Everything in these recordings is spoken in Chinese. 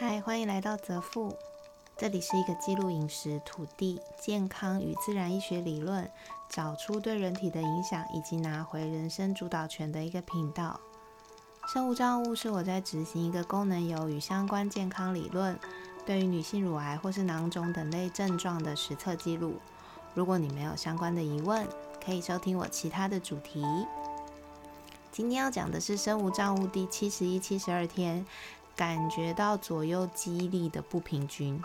嗨，欢迎来到泽富，这里是一个记录饮食、土地、健康与自然医学理论，找出对人体的影响，以及拿回人生主导权的一个频道。生物账务是我在执行一个功能油与相关健康理论，对于女性乳癌或是囊肿等类症状的实测记录。如果你没有相关的疑问，可以收听我其他的主题。今天要讲的是生物账务第七十一、七十二天。感觉到左右肌力的不平均。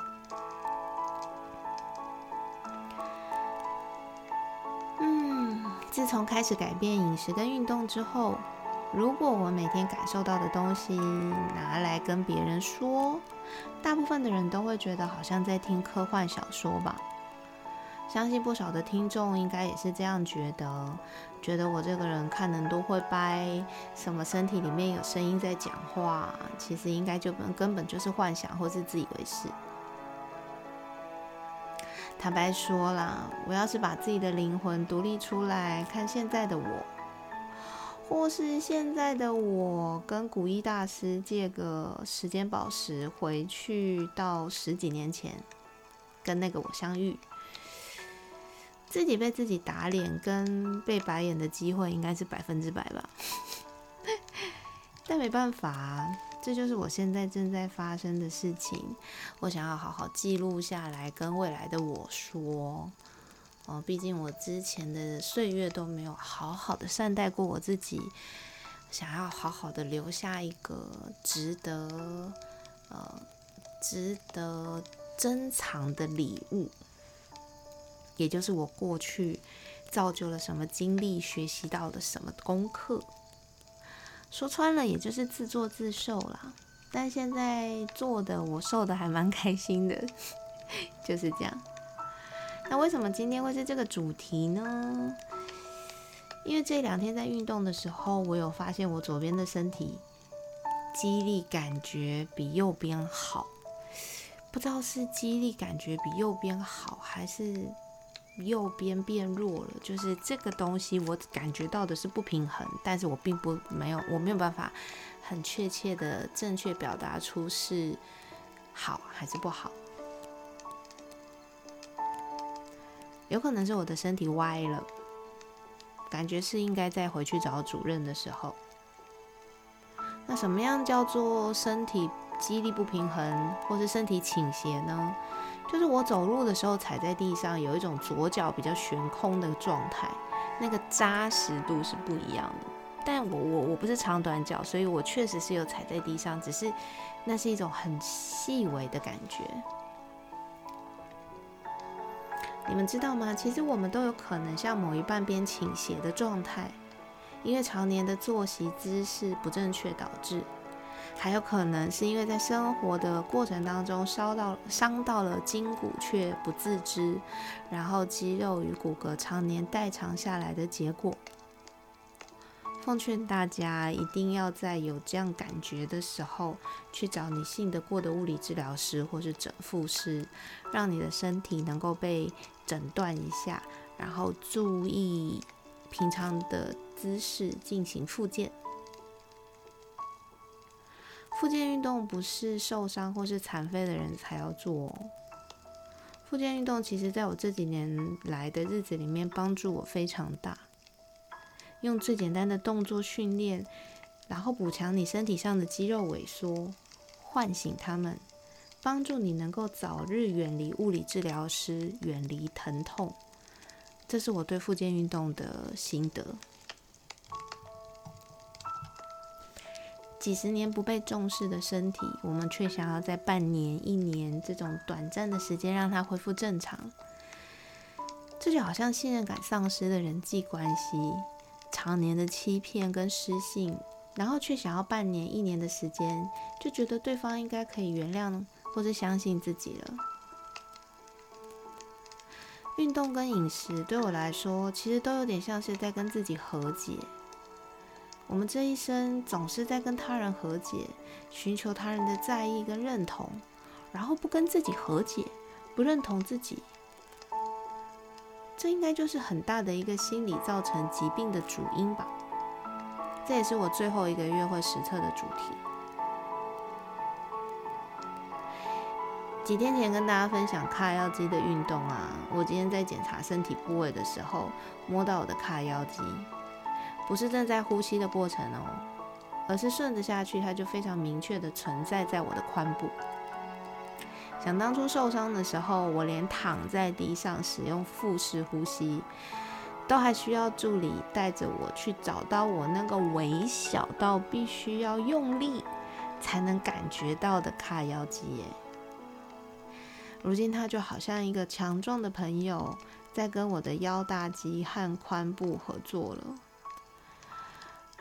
嗯，自从开始改变饮食跟运动之后，如果我每天感受到的东西拿来跟别人说，大部分的人都会觉得好像在听科幻小说吧。相信不少的听众应该也是这样觉得，觉得我这个人看人都会掰，什么身体里面有声音在讲话，其实应该就本根本就是幻想或是自以为是。坦白说啦，我要是把自己的灵魂独立出来看现在的我，或是现在的我跟古一大师借个时间宝石回去到十几年前，跟那个我相遇。自己被自己打脸跟被白眼的机会应该是百分之百吧，但没办法，这就是我现在正在发生的事情。我想要好好记录下来，跟未来的我说，哦，毕竟我之前的岁月都没有好好的善待过我自己，想要好好的留下一个值得，呃，值得珍藏的礼物。也就是我过去造就了什么经历，学习到的什么功课，说穿了，也就是自作自受啦。但现在做的我受的还蛮开心的，就是这样。那为什么今天会是这个主题呢？因为这两天在运动的时候，我有发现我左边的身体肌力感觉比右边好，不知道是肌力感觉比右边好，还是。右边变弱了，就是这个东西，我感觉到的是不平衡，但是我并不没有，我没有办法很确切的正确表达出是好还是不好。有可能是我的身体歪了，感觉是应该再回去找主任的时候。那什么样叫做身体肌力不平衡，或是身体倾斜呢？就是我走路的时候踩在地上，有一种左脚比较悬空的状态，那个扎实度是不一样的。但我我我不是长短脚，所以我确实是有踩在地上，只是那是一种很细微的感觉。你们知道吗？其实我们都有可能像某一半边倾斜的状态，因为常年的作息姿势不正确导致。还有可能是因为在生活的过程当中烧到伤到了筋骨却不自知，然后肌肉与骨骼常年代偿下来的结果。奉劝大家一定要在有这样感觉的时候，去找你信得过的物理治疗师或是整复师，让你的身体能够被诊断一下，然后注意平常的姿势进行复健。复健运动不是受伤或是残废的人才要做。复健运动其实在我这几年来的日子里面帮助我非常大。用最简单的动作训练，然后补强你身体上的肌肉萎缩，唤醒他们，帮助你能够早日远离物理治疗师，远离疼痛。这是我对复健运动的心得。几十年不被重视的身体，我们却想要在半年、一年这种短暂的时间让它恢复正常，这就好像信任感丧失的人际关系，常年的欺骗跟失信，然后却想要半年、一年的时间，就觉得对方应该可以原谅或者相信自己了。运动跟饮食对我来说，其实都有点像是在跟自己和解。我们这一生总是在跟他人和解，寻求他人的在意跟认同，然后不跟自己和解，不认同自己，这应该就是很大的一个心理造成疾病的主因吧。这也是我最后一个月会实测的主题。几天前跟大家分享髂腰肌的运动啊，我今天在检查身体部位的时候，摸到我的髂腰肌，不是正在呼吸的过程哦，而是顺着下去，它就非常明确的存在在我的髋部。想当初受伤的时候，我连躺在地上使用腹式呼吸，都还需要助理带着我去找到我那个微小到必须要用力才能感觉到的髂腰肌耶。如今，他就好像一个强壮的朋友，在跟我的腰大肌和髋部合作了。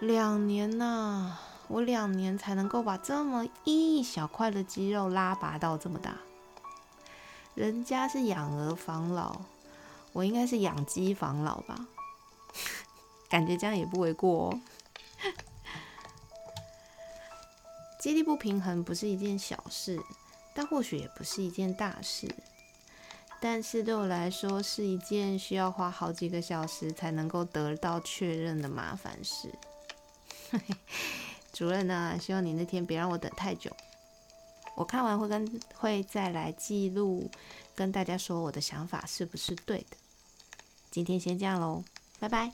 两年呐，我两年才能够把这么一小块的肌肉拉拔到这么大。人家是养儿防老，我应该是养鸡防老吧？感觉这样也不为过哦。肌力不平衡不是一件小事。但或许也不是一件大事，但是对我来说是一件需要花好几个小时才能够得到确认的麻烦事。主任呢？希望你那天别让我等太久。我看完会跟会再来记录，跟大家说我的想法是不是对的。今天先这样喽，拜拜。